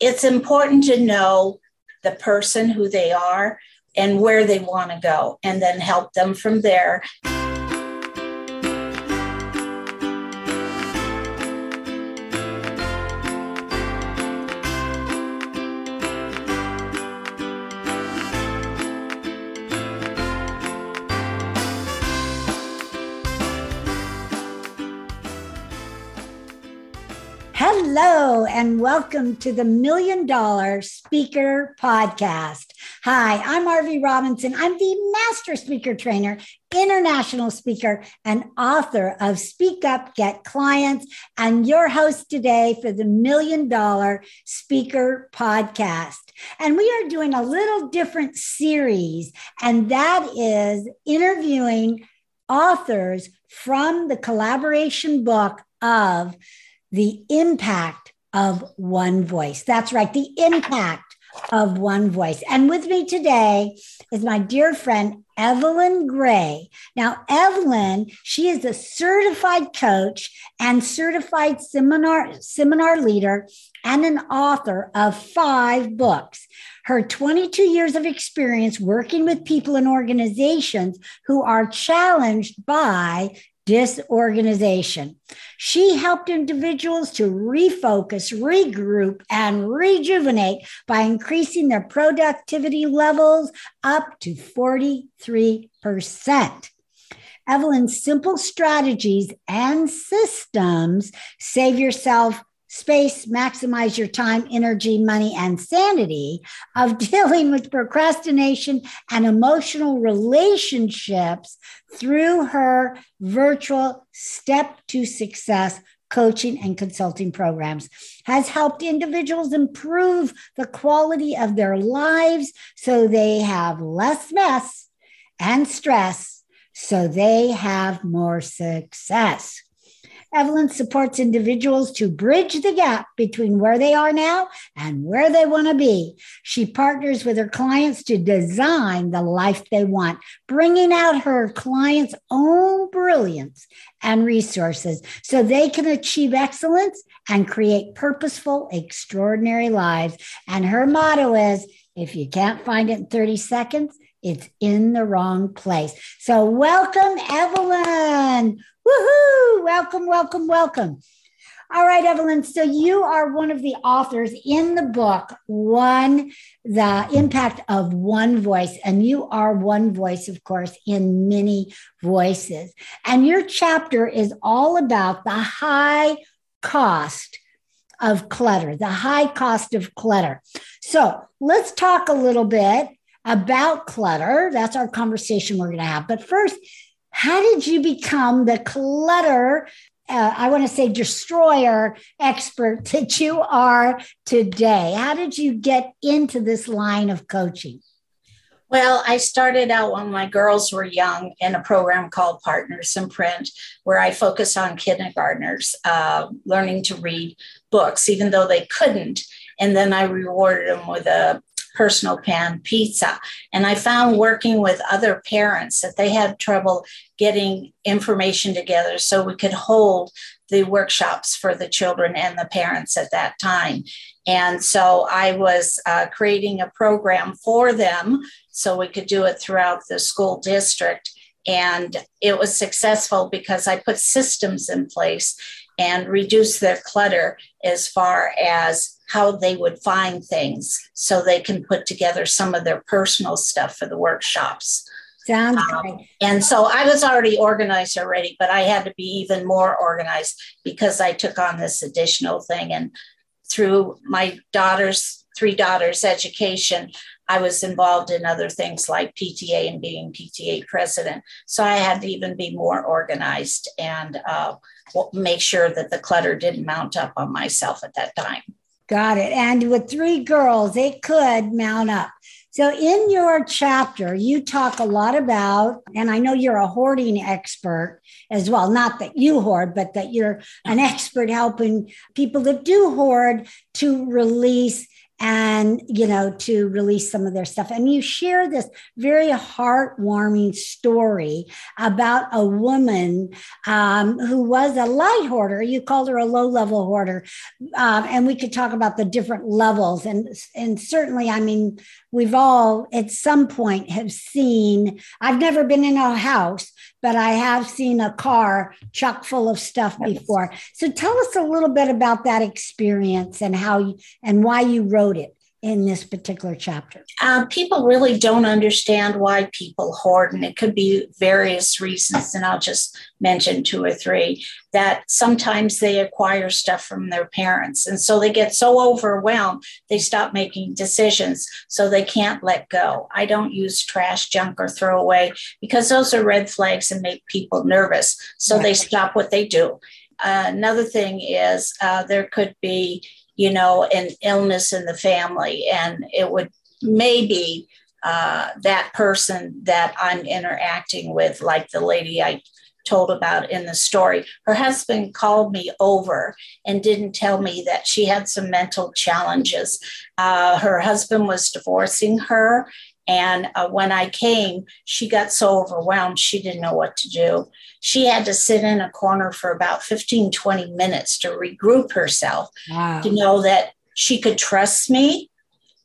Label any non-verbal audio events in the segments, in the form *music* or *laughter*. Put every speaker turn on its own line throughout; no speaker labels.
it's important to know the person who they are and where they want to go and then help them from there.
Hello, and welcome to the Million Dollar Speaker Podcast. Hi, I'm Arvee Robinson. I'm the Master Speaker Trainer, international speaker, and author of Speak Up, Get Clients, and your host today for the Million Dollar Speaker Podcast. And we are doing a little different series, and that is interviewing authors from the collaboration book of the impact of one voice. That's right, the impact of one voice. And with me today is my dear friend, Evelyn Gray. Now, Evelyn, she is a certified coach and certified seminar, seminar leader and an author of five books. Her 22 years of experience working with people and organizations who are challenged by disorganization. She helped individuals to refocus, regroup, and rejuvenate by increasing their productivity levels up to 43%. Evelyn's simple strategies and systems save yourself space, maximize your time, energy, money, and sanity of *laughs* dealing with procrastination and emotional relationships through her virtual step to success coaching and consulting programs has helped individuals improve the quality of their lives so they have less mess and stress so they have more success Evelyn supports individuals to bridge the gap between where they are now and where they want to be. She partners with her clients to design the life they want, bringing out her clients' own brilliance and resources so they can achieve excellence and create purposeful, extraordinary lives. And her motto is if you can't find it in 30 seconds, it's in the wrong place. So, welcome, Evelyn. Woohoo! Welcome, welcome, welcome. All right, Evelyn. So you are one of the authors in the book, One, the Impact of One Voice. And you are one voice, of course, in many voices. And your chapter is all about the high cost of clutter, the high cost of clutter. So let's talk a little bit about clutter. That's our conversation we're going to have. But first, how did you become the clutter? Uh, I want to say destroyer expert that you are today. How did you get into this line of coaching?
Well, I started out when my girls were young in a program called Partners in Print, where I focus on kindergartners uh, learning to read books, even though they couldn't. And then I rewarded them with a personal pan pizza. And I found working with other parents that they had trouble getting information together so we could hold the workshops for the children and the parents at that time. And so I was uh, creating a program for them so we could do it throughout the school district. And it was successful because I put systems in place and reduced their clutter as far as how they would find things so they can put together some of their personal stuff for the workshops.
Sounds um, great.
And so I was already organized already, but I had to be even more organized because I took on this additional thing. And through my daughter's, three daughters' education, I was involved in other things like PTA and being PTA president. So I had to even be more organized and uh, make sure that the clutter didn't mount up on myself at that time.
Got it. And with three girls, it could mount up. So, in your chapter, you talk a lot about, and I know you're a hoarding expert as well. Not that you hoard, but that you're an expert helping people that do hoard to release and you know to release some of their stuff. And you share this very heartwarming story about a woman um, who was a light hoarder. You called her a low level hoarder. Um, and we could talk about the different levels. And and certainly i mean we've all at some point have seen i've never been in a house but i have seen a car chock full of stuff before. So tell us a little bit about that experience and how you, and why you wrote it in this particular chapter?
Uh, people really don't understand why people hoard, and it could be various reasons. And I'll just mention two or three that sometimes they acquire stuff from their parents. And so they get so overwhelmed, they stop making decisions. So they can't let go. I don't use trash, junk, or throw away because those are red flags and make people nervous. So right. they stop what they do. Uh, another thing is uh, there could be you know, an illness in the family. And it would maybe uh, that person that I'm interacting with, like the lady I told about in the story, her husband called me over and didn't tell me that she had some mental challenges. Uh, her husband was divorcing her. And uh, when I came, she got so overwhelmed, she didn't know what to do. She had to sit in a corner for about 15, 20 minutes to regroup herself wow. to know that she could trust me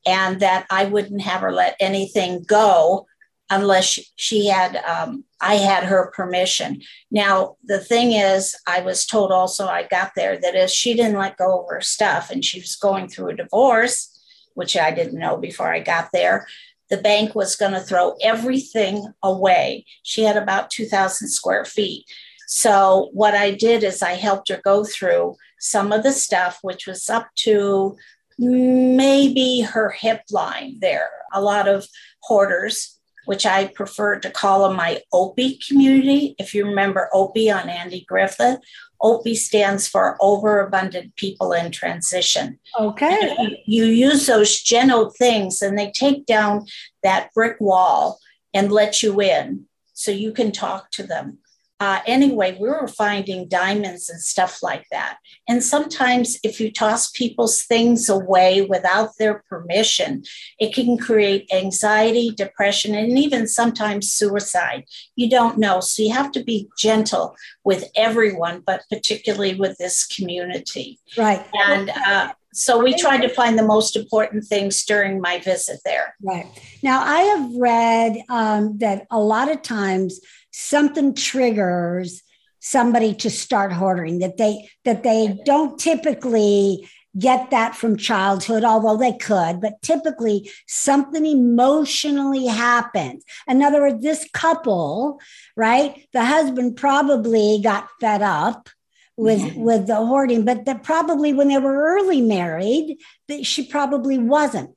and that I wouldn't have her let anything go unless she had um, i had her permission. Now the thing is i was told also i got there that if she didn't let go of her stuff and she was going through a divorce which i didn't know before i got there the bank was going to throw everything away. She had about 2,000 square feet. So, what I did is I helped her go through some of the stuff, which was up to maybe her hip line there. A lot of hoarders, which I prefer to call them my Opie community. If you remember Opie on Andy Griffith, OPI stands for overabundant people in transition.
Okay.
You, you, use those general things and they take down that brick wall and let you in so you can talk to them uh, anyway, we were finding diamonds and stuff like that. And sometimes, if you toss people's things away without their permission, it can create anxiety, depression, and even sometimes suicide. You don't know. So you have to be gentle with everyone, but particularly with this community.
Right.
And, uh, so we tried to find the most important things during my visit there.
Right. Now, I have read um, that a lot of times something triggers somebody to start hoarding that they that they don't typically get that from childhood although they could but typically something emotionally happens. In other words this couple right the husband probably got fed up with mm-hmm. with the hoarding but that probably when they were early married that she probably wasn't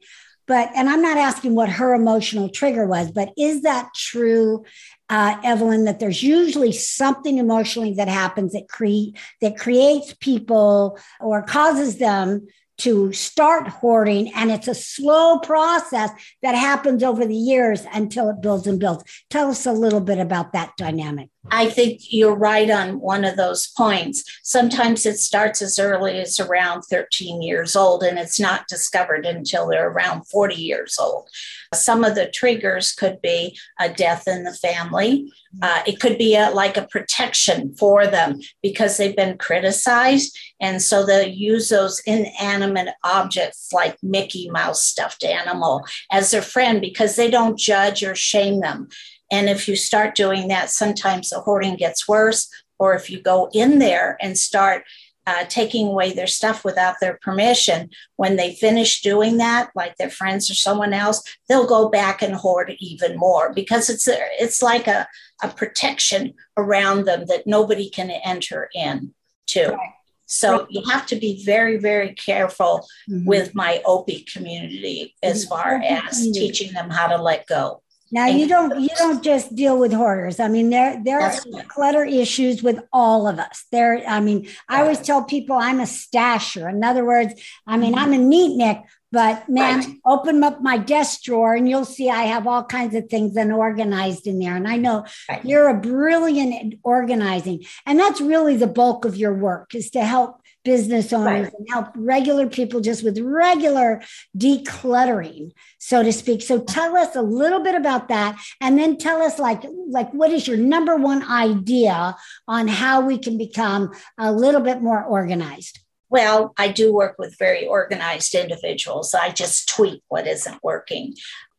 but and i'm not asking what her emotional trigger was but is that true uh, Evelyn, that there's usually something emotionally that happens that create that creates people or causes them to start hoarding and it's a slow process that happens over the years until it builds and builds. Tell us a little bit about that dynamic
I think you're right on one of those points. Sometimes it starts as early as around 13 years old, and it's not discovered until they're around 40 years old. Some of the triggers could be a death in the family. Uh, it could be a, like a protection for them because they've been criticized. And so they'll use those inanimate objects like Mickey Mouse stuffed animal as their friend because they don't judge or shame them. And if you start doing that, sometimes the hoarding gets worse. Or if you go in there and start uh, taking away their stuff without their permission, when they finish doing that, like their friends or someone else, they'll go back and hoard even more because it's a, it's like a, a protection around them that nobody can enter in to. Right. So you have to be very, very careful mm-hmm. with my OPI community as mm-hmm. far as teaching them how to let go.
Now you don't you don't just deal with hoarders. I mean, there there are clutter issues with all of us. There, I mean, I always tell people I'm a stasher. In other words, I mean, I'm a neatnik, but man, right. open up my desk drawer and you'll see I have all kinds of things unorganized in there. And I know right. you're a brilliant organizing. And that's really the bulk of your work is to help business owners right. and help regular people just with regular decluttering, so to speak. So tell us a little bit about that and then tell us like like what is your number one idea on how we can become a little bit more organized?
Well, I do work with very organized individuals. I just tweak what isn't working.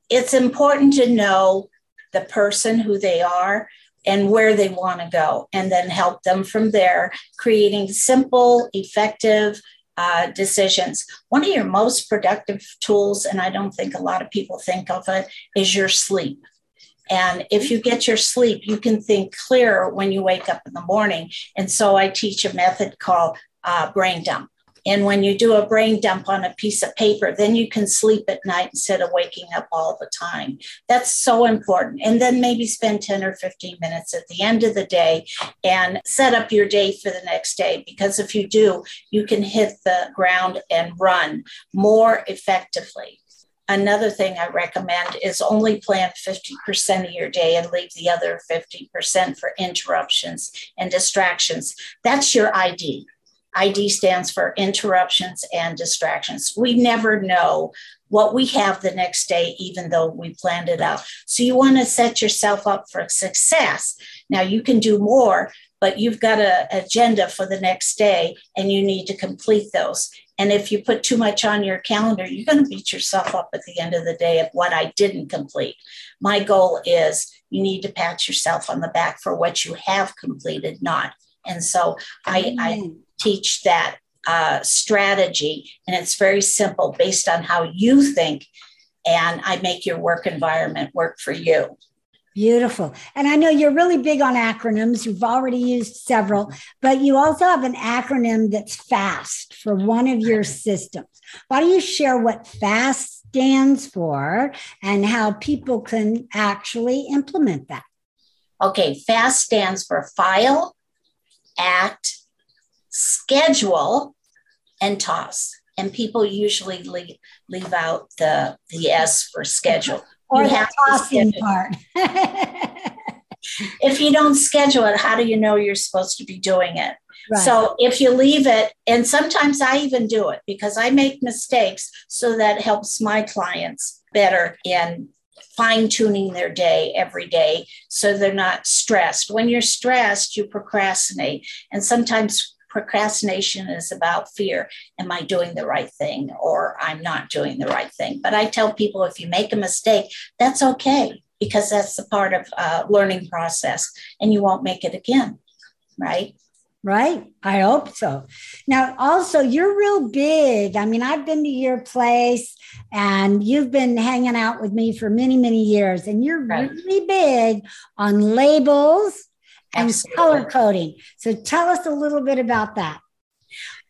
It's important to know the person who they are and where they want to go, and then help them from there, creating simple, effective uh, decisions. One of your most productive tools, and I don't think a lot of people think of it, is your sleep. And if you get your sleep, you can think clearer when you wake up in the morning. And so I teach a method called uh, brain dump. And when you do a brain dump on a piece of paper, then you can sleep at night instead of waking up all the time. That's so important. And then maybe spend 10 or 15 minutes at the end of the day and set up your day for the next day. Because if you do, you can hit the ground and run more effectively. Another thing I recommend is only plan 50% of your day and leave the other 50% for interruptions and distractions. That's your ID. ID stands for interruptions and distractions. We never know what we have the next day, even though we planned it out. So you want to set yourself up for success. Now you can do more, but you've got an agenda for the next day and you need to complete those. And if you put too much on your calendar, you're going to beat yourself up at the end of the day of what I didn't complete. My goal is you need to pat yourself on the back for what you have completed, not. And so I, I teach that uh, strategy, and it's very simple based on how you think, and I make your work environment work for you.
Beautiful. And I know you're really big on acronyms. You've already used several, but you also have an acronym that's FAST for one of your systems. Why don't you share what FAST stands for and how people can actually implement that?
Okay, FAST stands for File, Act, schedule and toss. And people usually leave, leave out the, the S for schedule.
Or you the tossing part.
if you don't schedule it, how do you know you're supposed to be doing it? Right. So if you leave it, and sometimes I even do it because I make mistakes, so that helps my clients better in fine tuning their day every day so they're not stressed. When you're stressed, you procrastinate. And sometimes procrastination is about fear. Am i doing the right thing or i'm not doing the right thing? But i tell people if you make a mistake that's okay because that's the part of uh, learning process and you won't make it again right?
Right. I hope so. Now also you're real big. I mean i've been to your place and you've been hanging out with me for many many years and you're right. really big on labels and Absolutely. color coding. So tell us a little bit about that.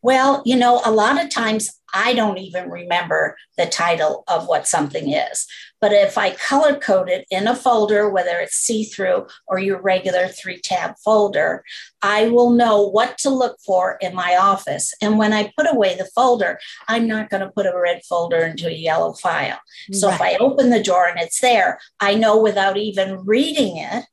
Well, you know, a lot of times I don't even remember the title of what something is. But if I color code it in a folder, whether it's see through or your regular three tab folder, I will know what to look for in my office. And when I put away the folder, I'm not going to put a red folder into a yellow file. So right. if I open the drawer and it's there, I know without even reading it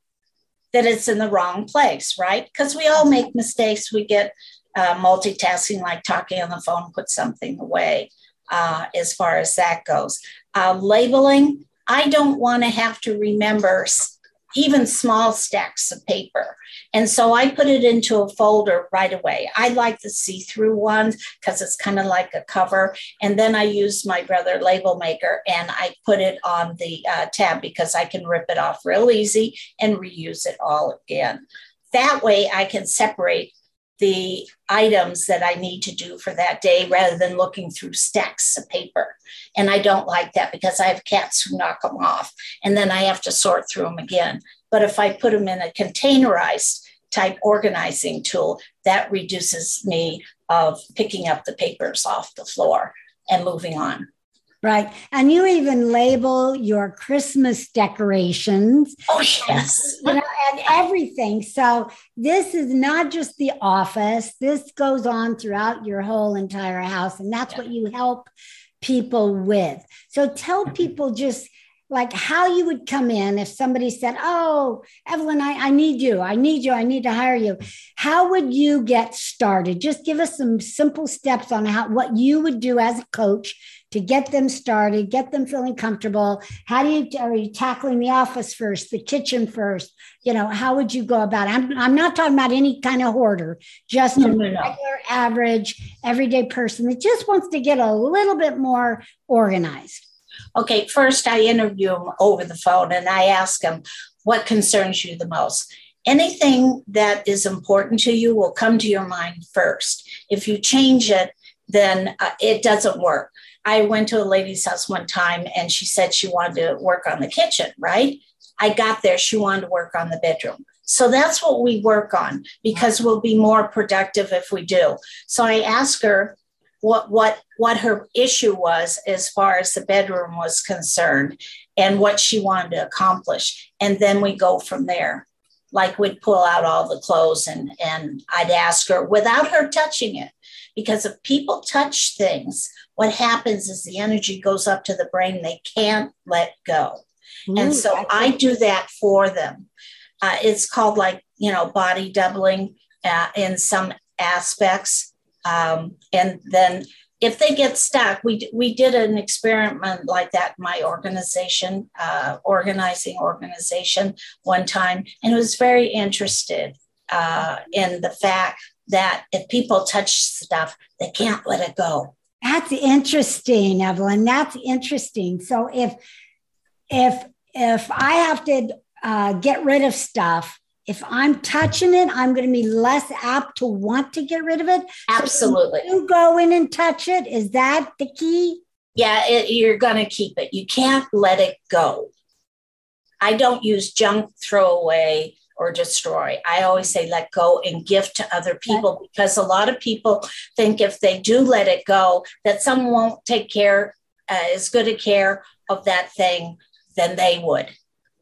that it's in the wrong place, right? Because we all make mistakes. We get uh, multitasking, like talking on the phone, put something away uh, as far as that goes. Uh, labeling, I don't want to have to remember even small stacks of paper. And so I put it into a folder right away. I like the see through ones because it's kind of like a cover. And then I use my brother label maker and I put it on the uh, tab because I can rip it off real easy and reuse it all again. That way I can separate the items that I need to do for that day rather than looking through stacks of paper. And I don't like that because I have cats who knock them off and then I have to sort through them again. But if I put them in a containerized type organizing tool, that reduces me of picking up the papers off the floor and moving on.
Right. And you even label your Christmas decorations.
Oh, yes.
You know, and everything. So this is not just the office, this goes on throughout your whole entire house. And that's yeah. what you help people with. So tell mm-hmm. people just like how you would come in if somebody said, Oh, Evelyn, I, I need you. I need you. I need to hire you. How would you get started? Just give us some simple steps on how what you would do as a coach to get them started, get them feeling comfortable. How do you are you tackling the office first, the kitchen first? You know, how would you go about it? I'm, I'm not talking about any kind of hoarder, just no, a no, regular, no. average, everyday person that just wants to get a little bit more organized.
Okay, first I interview them over the phone and I ask them what concerns you the most. Anything that is important to you will come to your mind first. If you change it, then uh, it doesn't work. I went to a lady's house one time and she said she wanted to work on the kitchen, right? I got there, she wanted to work on the bedroom. So that's what we work on because we'll be more productive if we do. So I asked her what what what her issue was as far as the bedroom was concerned and what she wanted to accomplish. And then we go from there. Like we'd pull out all the clothes and and I'd ask her without her touching it. Because if people touch things what happens is the energy goes up to the brain. They can't let go. Ooh, and so I do that for them. Uh, it's called like you know body doubling uh, in some aspects um, and then if they get stuck, we, we did an experiment like that in my organization, uh, organizing organization one time, and it was very interested uh, in the fact that if people touch stuff, they can't let it go.
That's interesting, Evelyn. That's interesting. So if if if I have to uh, get rid of stuff, if I'm touching it, I'm going to be less apt to want to get rid of it.
Absolutely.
So you go in and touch it. Is that the key?
Yeah, it, you're going to keep it. You can't let it go. I don't use junk, throw away, or destroy. I always say let go and give to other people because a lot of people think if they do let it go, that someone won't take care, uh, as good a care of that thing than they would.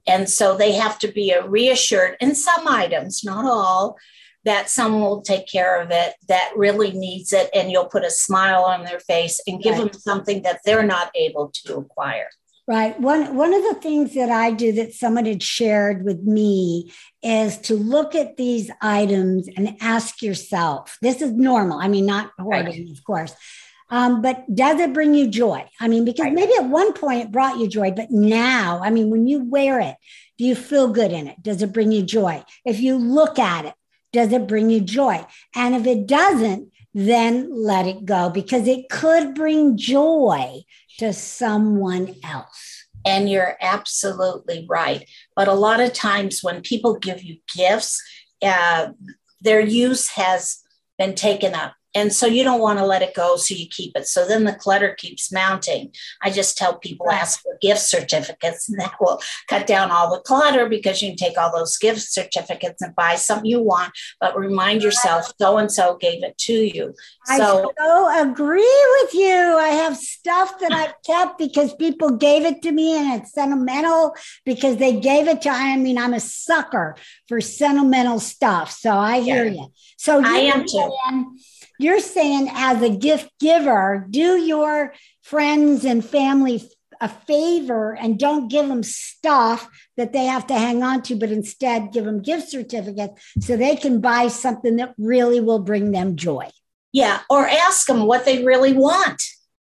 And so they have to be reassured in some items, not all, that someone will take care of it that really needs it. And you'll put a smile on their face and give right. them something that they're not able to acquire.
Right. One one of the things that I do that someone had shared with me is to look at these items and ask yourself. This is normal. I mean, not hoarding, right. of course. Um, but does it bring you joy? I mean, because right. maybe at one point it brought you joy, but now, I mean, when you wear it, do you feel good in it? Does it bring you joy? If you look at it, does it bring you joy? And if it doesn't, then let it go because it could bring joy to someone else.
And you're absolutely right. But a lot of times when people give you gifts, uh, their use has been taken up and so you don't want to let it go, so you keep it. So then the clutter keeps mounting. I just tell people ask for gift certificates, *laughs* and that will cut down all the clutter because you can take all those gift certificates and buy something you want, but remind yourself so and so gave it to you.
So, I so agree with you. I have stuff that I've *laughs* kept because people gave it to me and it's sentimental because they gave it to I mean, I'm a sucker for sentimental stuff. So I hear yeah. you. So
I am too
you're saying as a gift giver, do your friends and family a favor and don't give them stuff that they have to hang on to, but instead give them gift certificates so they can buy something that really will bring them joy.
Yeah, or ask them what they really want.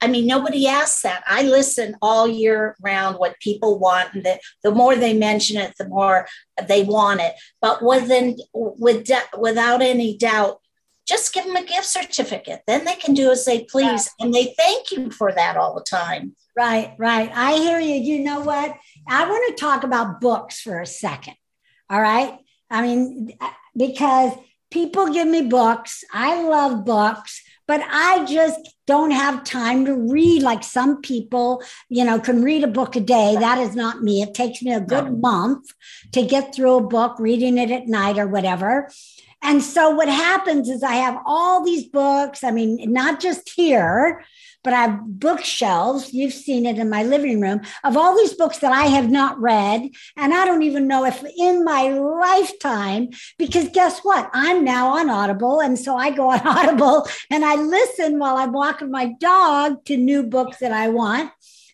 I mean, nobody asks that. I listen all year round what people want, and the, the more they mention it, the more they want it. But within, with, without any doubt, just give them a gift certificate. Then they can do as they please. Yeah. And they thank you for that all the time.
Right, right. I hear you. You know what? I want to talk about books for a second. All right. I mean, uh, because people give me books. I love books, but I just don't have time to read like some people, you know, can read a book a day. That is not me. It takes me a good month to get through a book, reading it at night or whatever. And so what happens is I have all these books. I mean, not just here, but I have bookshelves. You've seen it in my living room of all these books that I have not read. And I don't even know if in my lifetime, because guess what? I'm now on Audible. And so I go on *laughs* Audible and I listen while I'm walking my dog to new books that I want.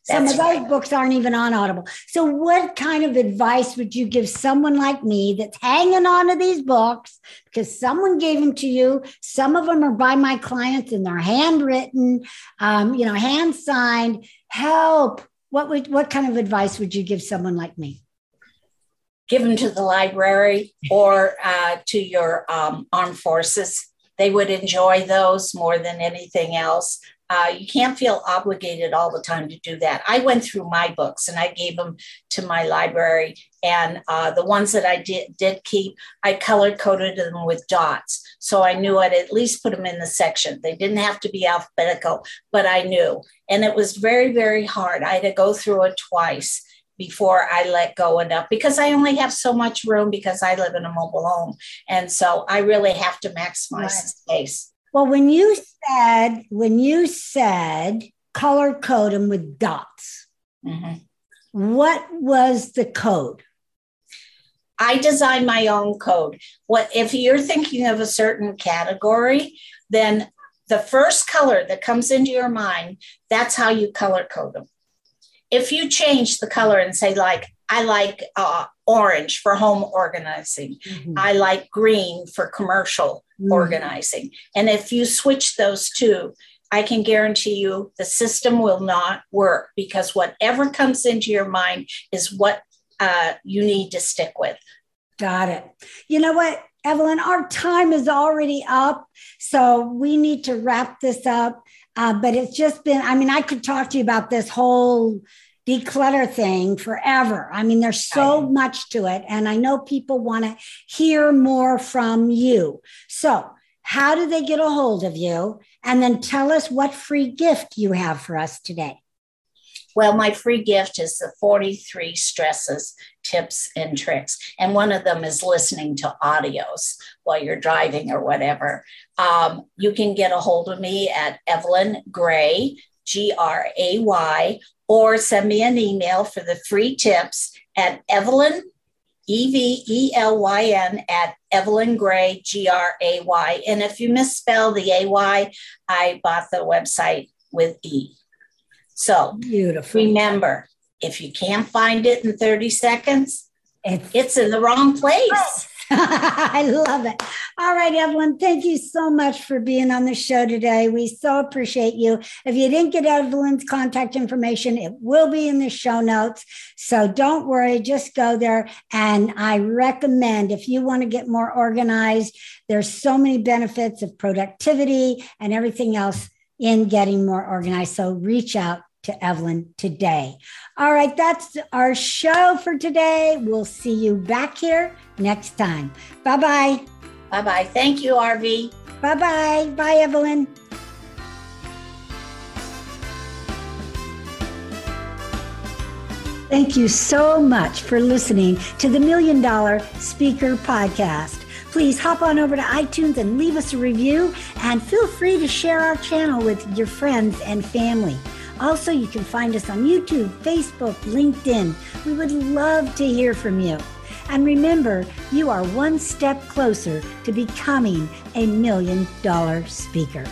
Some of those books aren't even on Audible. So, what kind of advice would you give someone like me that's hanging on to these books because someone gave them to you? Some of them are by my clients and they're handwritten, um, you know, hand signed. Help. What would what kind of advice would you give someone like me?
Give them to the library or uh, to your um, armed forces. They would enjoy those more than anything else. Uh, you can't feel obligated all the time to do that. I went through my books and I gave them to my library, and uh, the ones that I did did keep, I color coded them with dots, so I knew I'd at least put them in the section. They didn't have to be alphabetical, but I knew, and it was very very hard. I had to go through it twice before I let go enough because I only have so much room because I live in a mobile home, and so I really have to maximize right. the space.
Well, when you said when you said color code them with dots, mm-hmm. what was the code?
I design my own code. What if you're thinking of a certain category, then the first color that comes into your mind, that's how you color code them. If you change the color and say like I like uh, orange for home organizing. Mm-hmm. I like green for commercial mm-hmm. organizing. And if you switch those two, I can guarantee you the system will not work because whatever comes into your mind is what uh, you need to stick with.
Got it. You know what, Evelyn, our time is already up. So we need to wrap this up. Uh, but it's just been, I mean, I could talk to you about this whole declutter thing forever. I mean, there's so much to it. And I know people want to hear more from you. So, how do they get a hold of you? And then tell us what free gift you have for us today.
Well, my free gift is the 43 stresses, tips, and tricks. And one of them is listening to audios while you're driving or whatever. Um, you can get a hold of me at Evelyn Gray, G R A Y, or send me an email for the free tips at Evelyn, E V E L Y N, at Evelyn Gray, G R A Y. And if you misspell the A Y, I bought the website with E. So
beautiful.
Remember, if you can't find it in 30 seconds, it's, it's in the wrong place.
Oh, *laughs* I love it. All right, Evelyn, thank you so much for being on the show today. We so appreciate you. If you didn't get Evelyn's contact information, it will be in the show notes. So don't worry, just go there. And I recommend if you want to get more organized, there's so many benefits of productivity and everything else in getting more organized. So reach out to Evelyn today. All right, that's our show for today. We'll see you back here next time. Bye bye.
Bye bye. Thank you, Arvee.
Bye bye. Bye, Evelyn. Thank you so much for listening to the Million Dollar Speaker Podcast. Please hop on over to iTunes and leave us a review, and feel free to share our channel with your friends and family. Also, you can find us on YouTube, Facebook, LinkedIn. We would love to hear from you. And remember, you are one step closer to becoming a million dollar speaker.